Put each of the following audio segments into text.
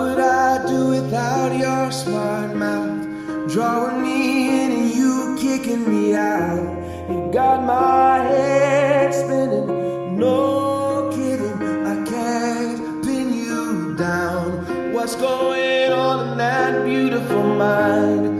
Would I do without your smart mouth? Drawing me in and you kicking me out. You got my head spinning. No kidding, I can't pin you down. What's going on in that beautiful mind?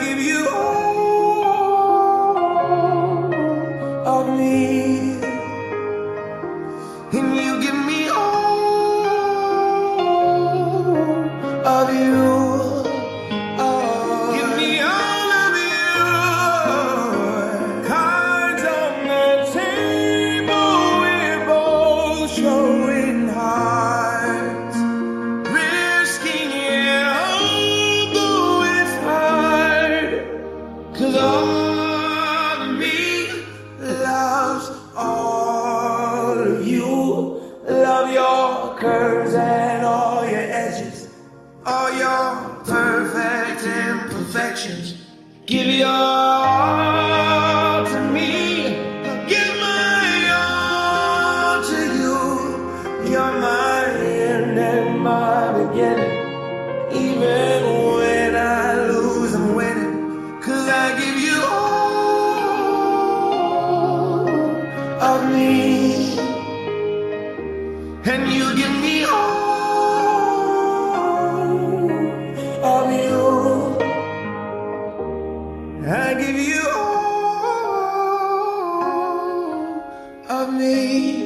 Give you all of me. And you give me all of you. Curves and all your edges, all your perfect imperfections. Give your And you give me all of you. I give you all of me.